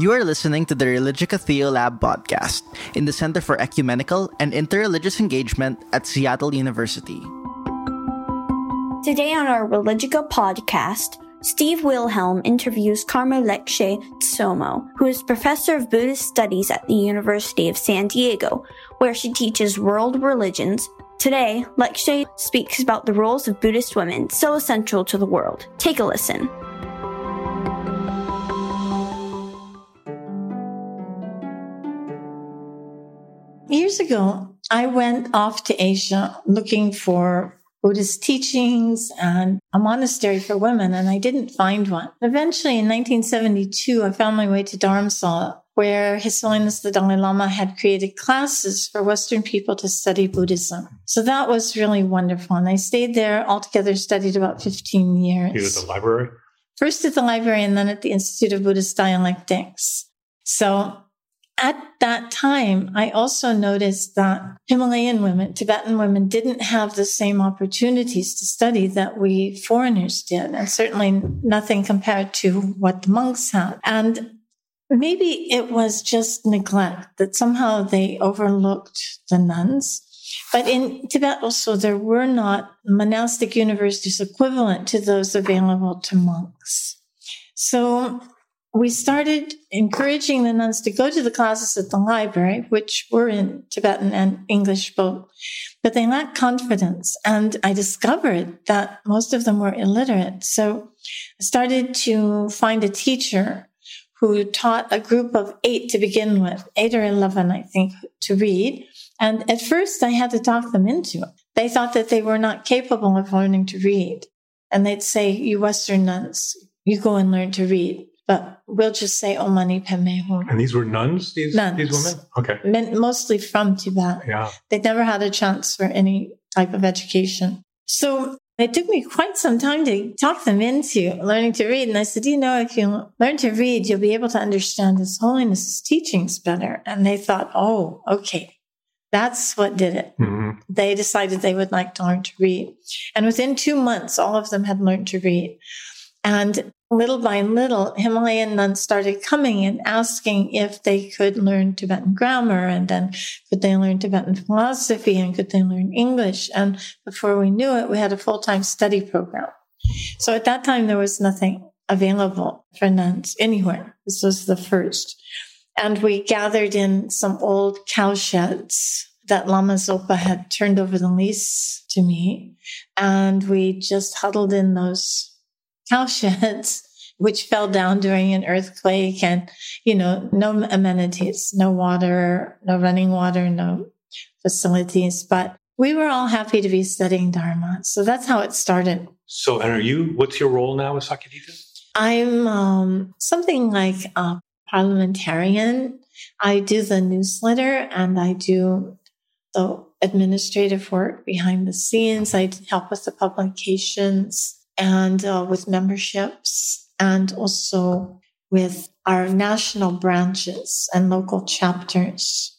You are listening to the Religica Theolab podcast in the Center for Ecumenical and Interreligious Engagement at Seattle University. Today on our Religica podcast, Steve Wilhelm interviews Karma Lekshe Tsomo, who is professor of Buddhist studies at the University of San Diego, where she teaches world religions. Today, Lekshe speaks about the roles of Buddhist women so essential to the world. Take a listen. Years ago, I went off to Asia looking for Buddhist teachings and a monastery for women, and I didn't find one. Eventually, in 1972, I found my way to Dharamsala, where His Holiness the Dalai Lama had created classes for Western people to study Buddhism. So that was really wonderful. And I stayed there altogether, studied about 15 years. You at the library? First at the library and then at the Institute of Buddhist Dialectics. So at that time, I also noticed that Himalayan women, Tibetan women didn't have the same opportunities to study that we foreigners did, and certainly nothing compared to what the monks had. And maybe it was just neglect that somehow they overlooked the nuns. But in Tibet also, there were not monastic universities equivalent to those available to monks. So we started encouraging the nuns to go to the classes at the library, which were in Tibetan and English both, but they lacked confidence. And I discovered that most of them were illiterate. So I started to find a teacher who taught a group of eight to begin with, eight or 11, I think, to read. And at first I had to talk them into it. They thought that they were not capable of learning to read. And they'd say, you Western nuns, you go and learn to read but we'll just say Om Mani Padme Hum. And these were nuns, these, nuns. these women? Okay. Men, mostly from Tibet. Yeah. They'd never had a chance for any type of education. So it took me quite some time to talk them into learning to read. And I said, you know, if you learn to read, you'll be able to understand His Holiness's teachings better. And they thought, oh, okay. That's what did it. Mm-hmm. They decided they would like to learn to read. And within two months, all of them had learned to read. And little by little, Himalayan nuns started coming and asking if they could learn Tibetan grammar and then could they learn Tibetan philosophy and could they learn English? And before we knew it, we had a full-time study program. So at that time, there was nothing available for nuns anywhere. This was the first. And we gathered in some old cowsheds that Lama Zopa had turned over the lease to me. And we just huddled in those cow sheds, which fell down during an earthquake and, you know, no amenities, no water, no running water, no facilities. But we were all happy to be studying Dharma. So that's how it started. So, and are you, what's your role now with Sakyadhita? I'm um, something like a parliamentarian. I do the newsletter and I do the administrative work behind the scenes. I help with the publications and uh, with memberships and also with our national branches and local chapters.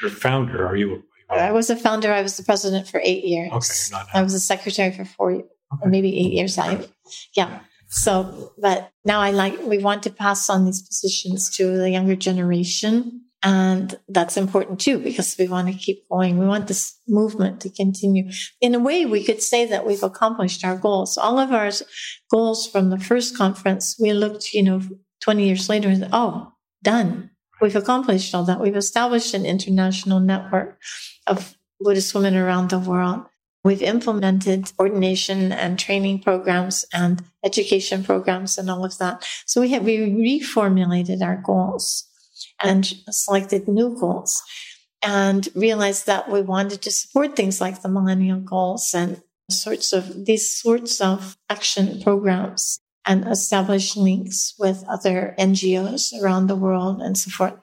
You're a founder, are you? I was a founder. I was the president for eight years. Okay, I was a secretary for four, okay. or maybe eight years. I, yeah. So, but now I like, we want to pass on these positions to the younger generation. And that's important too, because we want to keep going. We want this movement to continue. In a way, we could say that we've accomplished our goals. All of our goals from the first conference, we looked, you know, 20 years later and oh, done. We've accomplished all that. We've established an international network of Buddhist women around the world. We've implemented ordination and training programs and education programs and all of that. So we have, we reformulated our goals and selected new goals and realized that we wanted to support things like the millennial goals and sorts of these sorts of action programs and establish links with other NGOs around the world and so forth.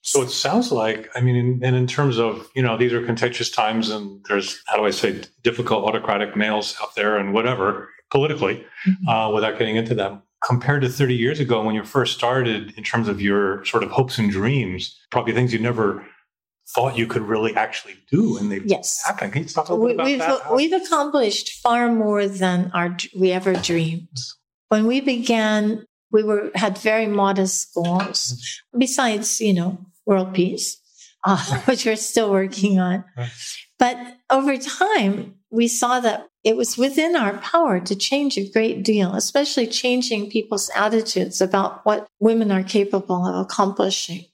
So it sounds like, I mean, in, and in terms of, you know, these are contentious times and there's, how do I say, difficult autocratic males out there and whatever politically, mm-hmm. uh, without getting into them compared to 30 years ago when you first started in terms of your sort of hopes and dreams, probably things you never thought you could really actually do and they've yes. happened. Can you talk a little bit about we've, that? We've accomplished far more than our we ever dreamed. When we began we were had very modest goals. Besides, you know, world peace, uh, which we're still working on. But over time, we saw that it was within our power to change a great deal, especially changing people's attitudes about what women are capable of accomplishing.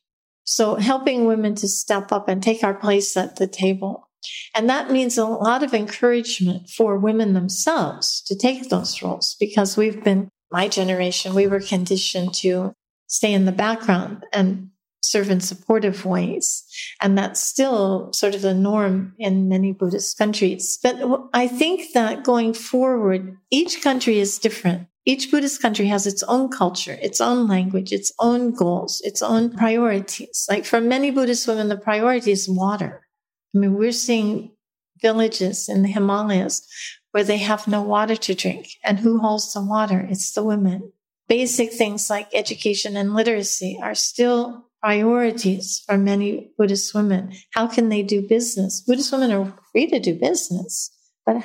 So helping women to step up and take our place at the table. And that means a lot of encouragement for women themselves to take those roles because we've been, my generation, we were conditioned to stay in the background and serve in supportive ways. And that's still sort of the norm in many Buddhist countries. But I think that going forward, each country is different. Each Buddhist country has its own culture, its own language, its own goals, its own priorities. Like for many Buddhist women, the priority is water. I mean, we're seeing villages in the Himalayas where they have no water to drink. And who holds the water? It's the women. Basic things like education and literacy are still priorities for many Buddhist women. How can they do business? Buddhist women are free to do business, but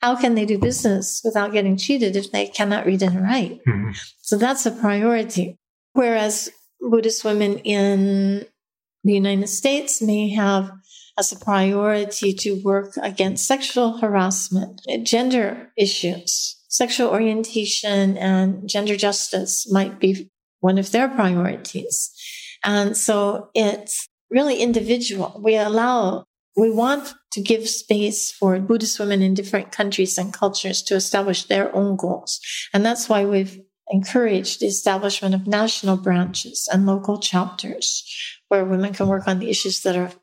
how can they do business without getting cheated if they cannot read and write? Mm-hmm. So that's a priority. Whereas Buddhist women in the United States may have as a priority to work against sexual harassment, gender issues, sexual orientation and gender justice might be one of their priorities. And so it's really individual. We allow, we want to give space for Buddhist women in different countries and cultures to establish their own goals. And that's why we've encouraged the establishment of national branches and local chapters where women can work on the issues that are of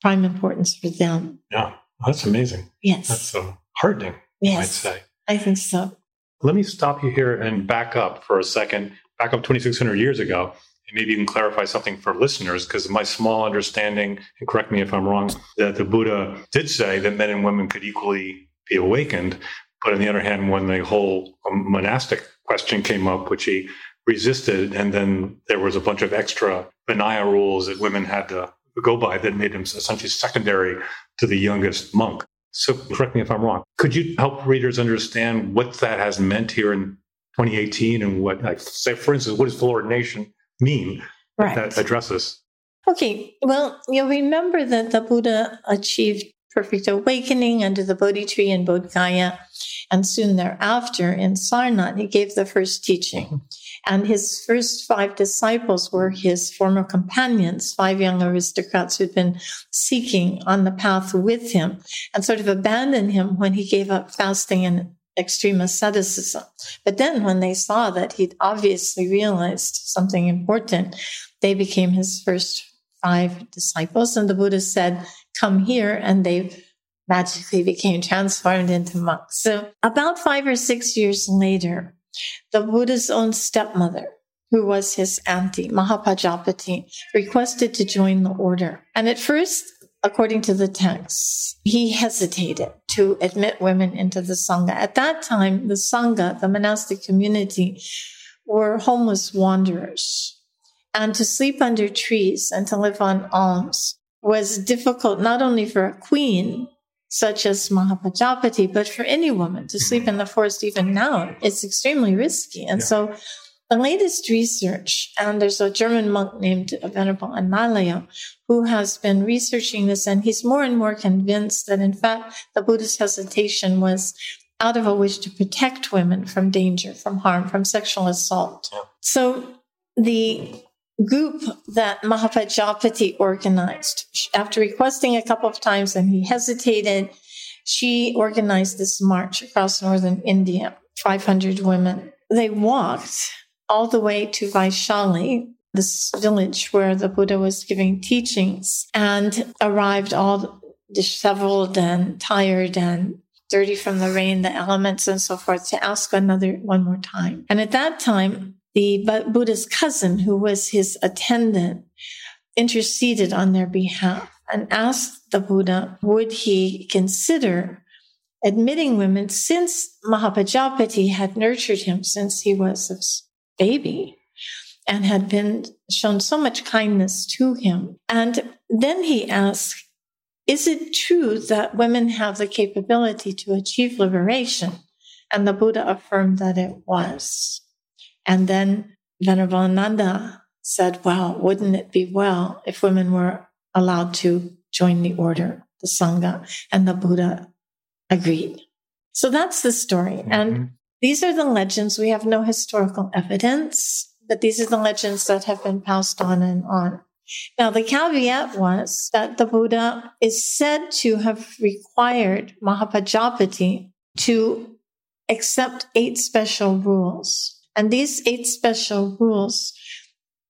prime importance for them. Yeah, that's amazing. Yes. That's so heartening, yes, I'd say. I think so. Let me stop you here and back up for a second, back up 2,600 years ago maybe can clarify something for listeners because my small understanding and correct me if i'm wrong that the buddha did say that men and women could equally be awakened. But on the other hand when the whole um, monastic question came up which he resisted and then there was a bunch of extra vinaya rules that women had to go by that made him essentially secondary to the youngest monk. So correct me if i'm wrong. Could you help readers understand what that has meant here in 2018 and what like say for instance what is full ordination mean right. that addresses. Okay, well, you'll remember that the Buddha achieved perfect awakening under the Bodhi tree in Bodh Gaya. And soon thereafter in Sarnath, he gave the first teaching. And his first five disciples were his former companions, five young aristocrats who'd been seeking on the path with him and sort of abandoned him when he gave up fasting and extreme asceticism. But then when they saw that he'd obviously realized something important, they became his first five disciples. And the Buddha said, come here. And they magically became transformed into monks. So about five or six years later, the Buddha's own stepmother, who was his auntie, Mahapajapati, requested to join the order. And at first, according to the text, he hesitated to admit women into the Sangha. At that time, the Sangha, the monastic community, were homeless wanderers. And to sleep under trees and to live on alms was difficult not only for a queen, such as Mahapajapati, but for any woman to sleep in the forest even now, it's extremely risky. And yeah. so the latest research, and there's a German monk named Venerable Analayo who has been researching this, and he's more and more convinced that in fact the Buddhist hesitation was out of a wish to protect women from danger, from harm, from sexual assault. Yeah. So the group that Mahapajapati organized, after requesting a couple of times and he hesitated, she organized this march across northern India, 500 women. They walked all the way to Vaishali, this village where the Buddha was giving teachings, and arrived all disheveled and tired and dirty from the rain, the elements, and so forth, to ask another one more time. And at that time, the Buddha's cousin, who was his attendant, interceded on their behalf and asked the Buddha, would he consider admitting women since Mahapajapati had nurtured him since he was baby and had been shown so much kindness to him. And then he asked, is it true that women have the capability to achieve liberation? And the Buddha affirmed that it was. And then Venerable said, well, wouldn't it be well if women were allowed to join the order, the Sangha? And the Buddha agreed. So that's the story. Mm-hmm. And these are the legends. We have no historical evidence, but these are the legends that have been passed on and on. Now, the caveat was that the Buddha is said to have required Mahapajapati to accept eight special rules. And these eight special rules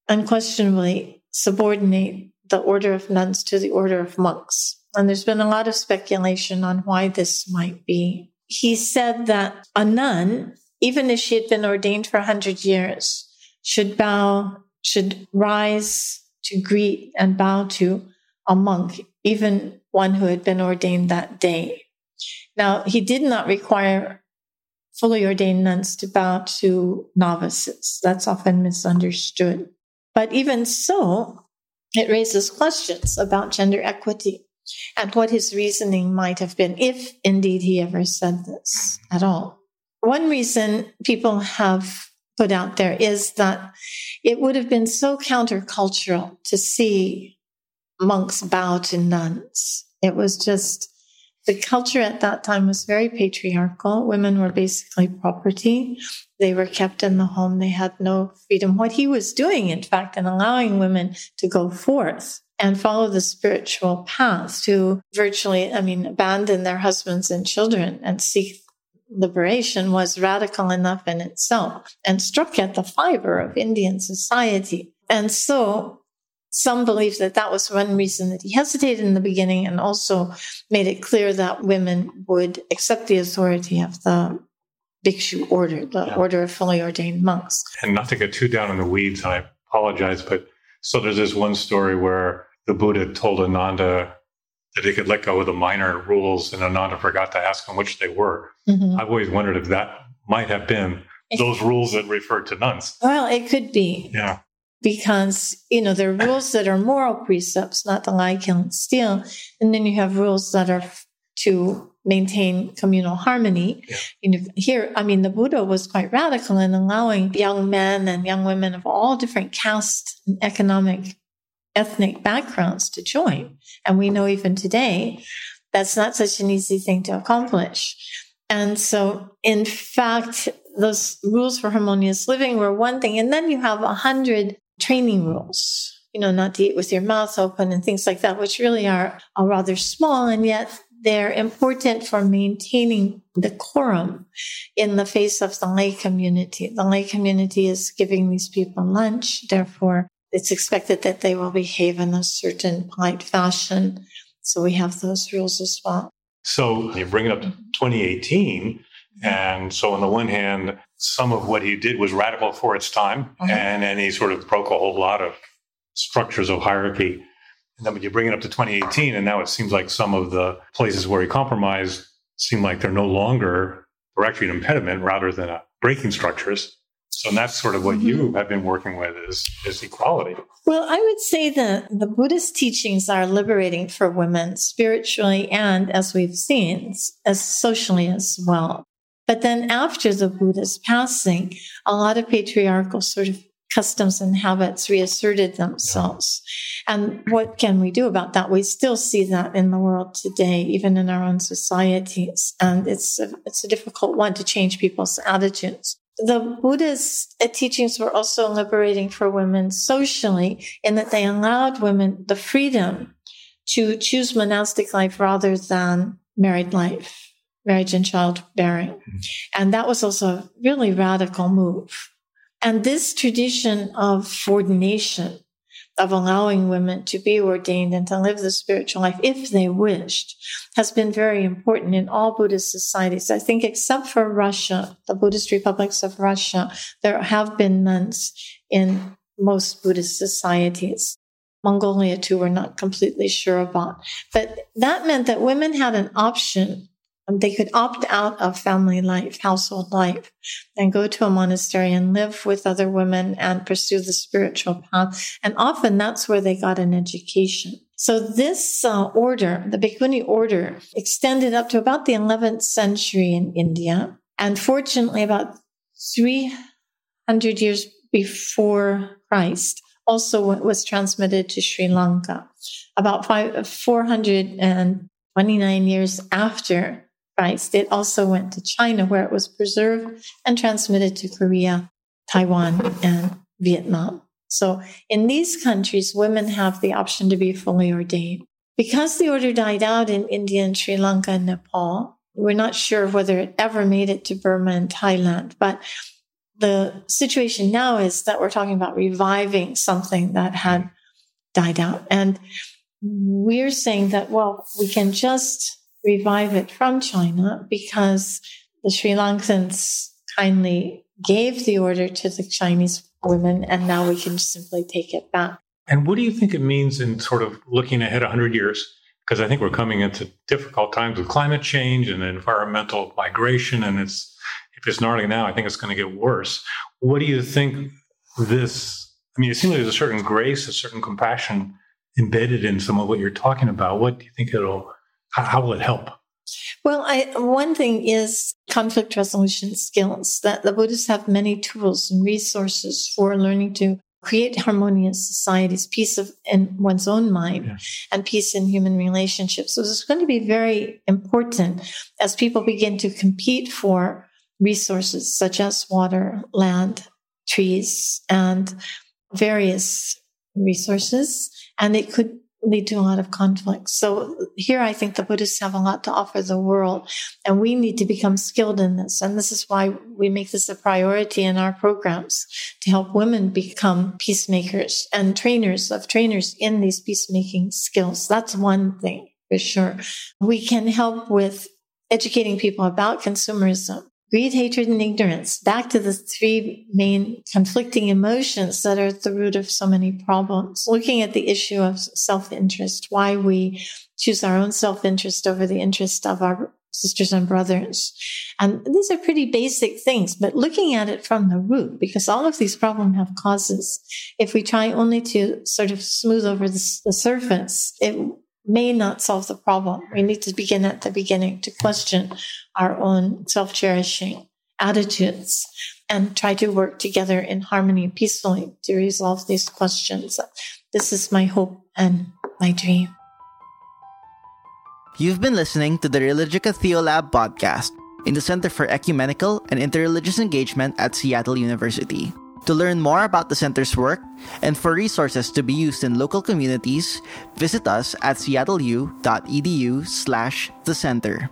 unquestionably subordinate the order of nuns to the order of monks. And there's been a lot of speculation on why this might be. He said that a nun, even if she had been ordained for 100 years, should bow, should rise to greet and bow to a monk, even one who had been ordained that day. Now, he did not require fully ordained nuns to bow to novices. That's often misunderstood. But even so, it raises questions about gender equity and what his reasoning might have been, if indeed he ever said this at all. One reason people have put out there is that it would have been so countercultural to see monks bow to nuns. It was just the culture at that time was very patriarchal. Women were basically property. They were kept in the home. They had no freedom. What he was doing, in fact, in allowing women to go forth and follow the spiritual path to virtually, I mean, abandon their husbands and children and seek liberation was radical enough in itself and struck at the fiber of Indian society. And so some believe that that was one reason that he hesitated in the beginning and also made it clear that women would accept the authority of the bhikshu order, the yeah. order of fully ordained monks. And not to get too down in the weeds, and I apologize, but so there's this one story where the Buddha told Ananda that he could let go of the minor rules, and Ananda forgot to ask him which they were. Mm-hmm. I've always wondered if that might have been those rules that referred to nuns. Well, it could be. Yeah because you know there are rules that are moral precepts, not the lie, kill, and steal, and then you have rules that are to maintain communal harmony. Yeah. You know, here, I mean, the Buddha was quite radical in allowing young men and young women of all different caste and economic, ethnic backgrounds to join, and we know even today that's not such an easy thing to accomplish. And so, in fact, those rules for harmonious living were one thing. And then you have a hundred training rules, you know, not to eat with your mouth open and things like that, which really are, are rather small and yet they're important for maintaining decorum in the face of the lay community. The lay community is giving these people lunch. Therefore, it's expected that they will behave in a certain polite fashion. So we have those rules as well. So you bring it up to 2018. And so, on the one hand, some of what he did was radical for its time, uh-huh. and then he sort of broke a whole lot of structures of hierarchy. And then when you bring it up to 2018, and now it seems like some of the places where he compromised seem like they're no longer, or actually an impediment rather than a breaking structures. So that's sort of what mm-hmm. you have been working with is, is equality. Well, I would say that the Buddhist teachings are liberating for women spiritually and, as we've seen, as socially as well. But then after the Buddha's passing, a lot of patriarchal sort of customs and habits reasserted themselves. And what can we do about that? We still see that in the world today, even in our own societies. And it's a, it's a difficult one to change people's attitudes. The Buddha's teachings were also liberating for women socially in that they allowed women the freedom to choose monastic life rather than married life marriage and childbearing. Mm-hmm. And that was also a really radical move. And this tradition of ordination, of allowing women to be ordained and to live the spiritual life if they wished, has been very important in all Buddhist societies. I think, except for Russia, the Buddhist republics of Russia, there have been nuns in most Buddhist societies. Mongolia, too, we're not completely sure about. But that meant that women had an option they could opt out of family life, household life, and go to a monastery and live with other women and pursue the spiritual path. And often that's where they got an education. So this uh, order, the Bhikkhuni order, extended up to about the 11th century in India. And fortunately, about 300 years before Christ also was transmitted to Sri Lanka. About five, 429 years after Christ, it also went to China where it was preserved and transmitted to Korea, Taiwan, and Vietnam. So in these countries, women have the option to be fully ordained. Because the order died out in India and Sri Lanka and Nepal, we're not sure whether it ever made it to Burma and Thailand, but the situation now is that we're talking about reviving something that had died out. And we're saying that, well, we can just revive it from China because the Sri Lankans kindly gave the order to the Chinese women, and now we can simply take it back. And what do you think it means in sort of looking ahead 100 years? Because I think we're coming into difficult times with climate change and environmental migration, and it's if it's gnarly now, I think it's going to get worse. What do you think this? I mean, it seems like there's a certain grace, a certain compassion embedded in some of what you're talking about. What do you think it'll? How, how will it help? Well, I, one thing is conflict resolution skills. That the Buddhists have many tools and resources for learning to create harmonious societies, peace of in one's own mind, yeah. and peace in human relationships. So it's going to be very important as people begin to compete for resources such as water, land, trees, and various resources. And it could lead to a lot of conflict. So here I think the Buddhists have a lot to offer the world and we need to become skilled in this. And this is why we make this a priority in our programs to help women become peacemakers and trainers of trainers in these peacemaking skills. That's one thing for sure. We can help with educating people about consumerism greed, hatred, and ignorance. Back to the three main conflicting emotions that are at the root of so many problems. Looking at the issue of self-interest, why we choose our own self-interest over the interest of our sisters and brothers. And these are pretty basic things, but looking at it from the root, because all of these problems have causes. If we try only to sort of smooth over the, the surface, it may not solve the problem. We need to begin at the beginning to question our own self cherishing attitudes and try to work together in harmony peacefully to resolve these questions. This is my hope and my dream. You've been listening to the Religica Theolab podcast in the Center for Ecumenical and Interreligious Engagement at Seattle University. To learn more about the center's work and for resources to be used in local communities, visit us at seattleu.edu slash the center.